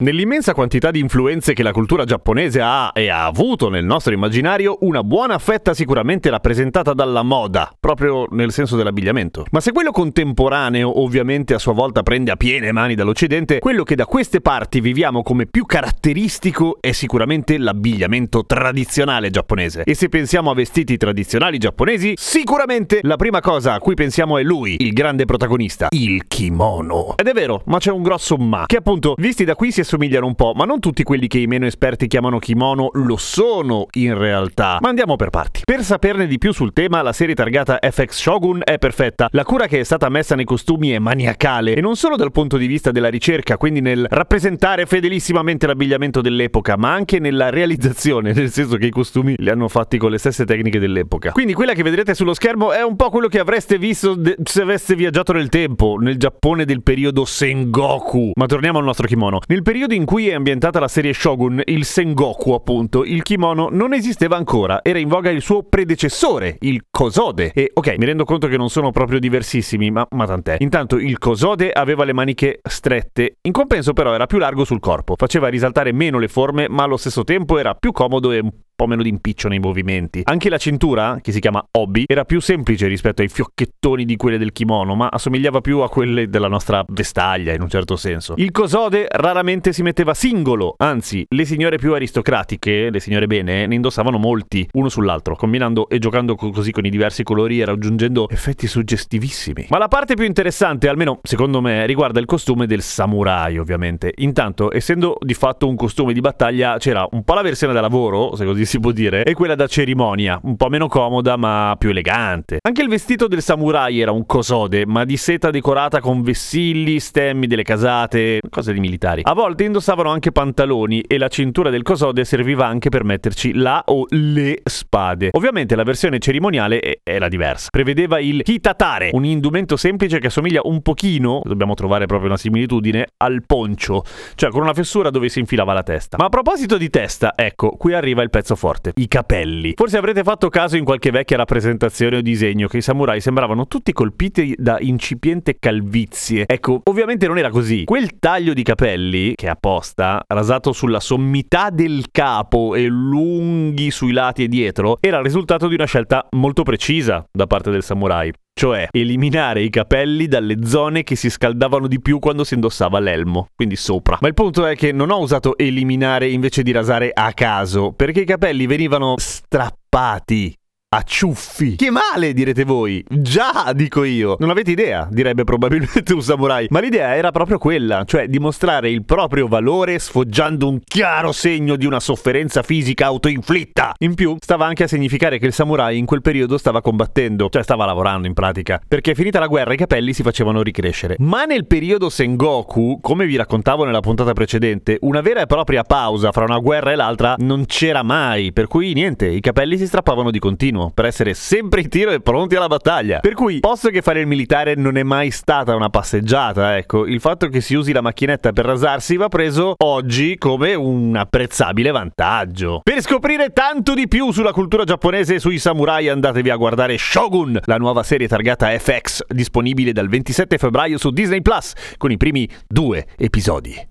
Nell'immensa quantità di influenze che la cultura giapponese ha e ha avuto nel nostro immaginario, una buona fetta sicuramente rappresentata dalla moda, proprio nel senso dell'abbigliamento. Ma se quello contemporaneo ovviamente a sua volta prende a piene mani dall'Occidente, quello che da queste parti viviamo come più caratteristico è sicuramente l'abbigliamento tradizionale giapponese. E se pensiamo a vestiti tradizionali giapponesi, sicuramente la prima cosa a cui pensiamo è lui, il grande protagonista, il kimono. Ed è vero, ma c'è un grosso ma, che appunto, visti da qui si assomigliano un po', ma non tutti quelli che i meno esperti chiamano kimono lo sono in realtà. Ma andiamo per parti. Per saperne di più sul tema, la serie targata FX Shogun è perfetta. La cura che è stata messa nei costumi è maniacale e non solo dal punto di vista della ricerca, quindi nel rappresentare fedelissimamente l'abbigliamento dell'epoca, ma anche nella realizzazione, nel senso che i costumi li hanno fatti con le stesse tecniche dell'epoca. Quindi quella che vedrete sullo schermo è un po' quello che avreste visto de- se aveste viaggiato nel tempo, nel Giappone del periodo Sengoku. Ma torniamo al nostro kimono. Nel periodo periodo in cui è ambientata la serie Shogun, il Sengoku appunto, il kimono non esisteva ancora, era in voga il suo predecessore, il Kosode. E ok, mi rendo conto che non sono proprio diversissimi, ma, ma tant'è. Intanto il Kosode aveva le maniche strette, in compenso però era più largo sul corpo, faceva risaltare meno le forme, ma allo stesso tempo era più comodo e un po' meno di impiccio nei movimenti. Anche la cintura, che si chiama obi, era più semplice rispetto ai fiocchettoni di quelle del kimono, ma assomigliava più a quelle della nostra vestaglia in un certo senso. Il Kosode raramente si metteva singolo, anzi, le signore più aristocratiche, le signore bene, ne indossavano molti, uno sull'altro, combinando e giocando co- così con i diversi colori e raggiungendo effetti suggestivissimi. Ma la parte più interessante, almeno secondo me, riguarda il costume del samurai, ovviamente. Intanto, essendo di fatto un costume di battaglia, c'era un po' la versione da lavoro, se così si può dire, e quella da cerimonia, un po' meno comoda ma più elegante. Anche il vestito del samurai era un kosode, ma di seta decorata con vessilli, stemmi delle casate, cose di militari. A volte indossavano anche pantaloni e la cintura del kosode serviva anche per metterci la o le spade. Ovviamente la versione cerimoniale era diversa. Prevedeva il hitatare, un indumento semplice che assomiglia un pochino, dobbiamo trovare proprio una similitudine, al poncio, cioè con una fessura dove si infilava la testa. Ma a proposito di testa, ecco, qui arriva il pezzo forte, i capelli. Forse avrete fatto caso in qualche vecchia rappresentazione o disegno che i samurai sembravano tutti colpiti da incipiente calvizie. Ecco, ovviamente non era così. Quel taglio di capelli, che è apposta, rasato sulla sommità del capo e lunghi sui lati e dietro, era il risultato di una scelta molto precisa da parte del samurai cioè eliminare i capelli dalle zone che si scaldavano di più quando si indossava l'elmo, quindi sopra. Ma il punto è che non ho usato eliminare invece di rasare a caso, perché i capelli venivano strappati a ciuffi. Che male, direte voi. Già, dico io. Non avete idea, direbbe probabilmente un samurai. Ma l'idea era proprio quella, cioè dimostrare il proprio valore sfoggiando un chiaro segno di una sofferenza fisica autoinflitta. In più, stava anche a significare che il samurai in quel periodo stava combattendo, cioè stava lavorando in pratica. Perché finita la guerra i capelli si facevano ricrescere. Ma nel periodo Sengoku, come vi raccontavo nella puntata precedente, una vera e propria pausa fra una guerra e l'altra non c'era mai. Per cui niente, i capelli si strappavano di continuo per essere sempre in tiro e pronti alla battaglia. Per cui, posto che fare il militare non è mai stata una passeggiata, ecco, il fatto che si usi la macchinetta per rasarsi va preso oggi come un apprezzabile vantaggio. Per scoprire tanto di più sulla cultura giapponese e sui samurai andatevi a guardare Shogun, la nuova serie targata FX, disponibile dal 27 febbraio su Disney Plus, con i primi due episodi.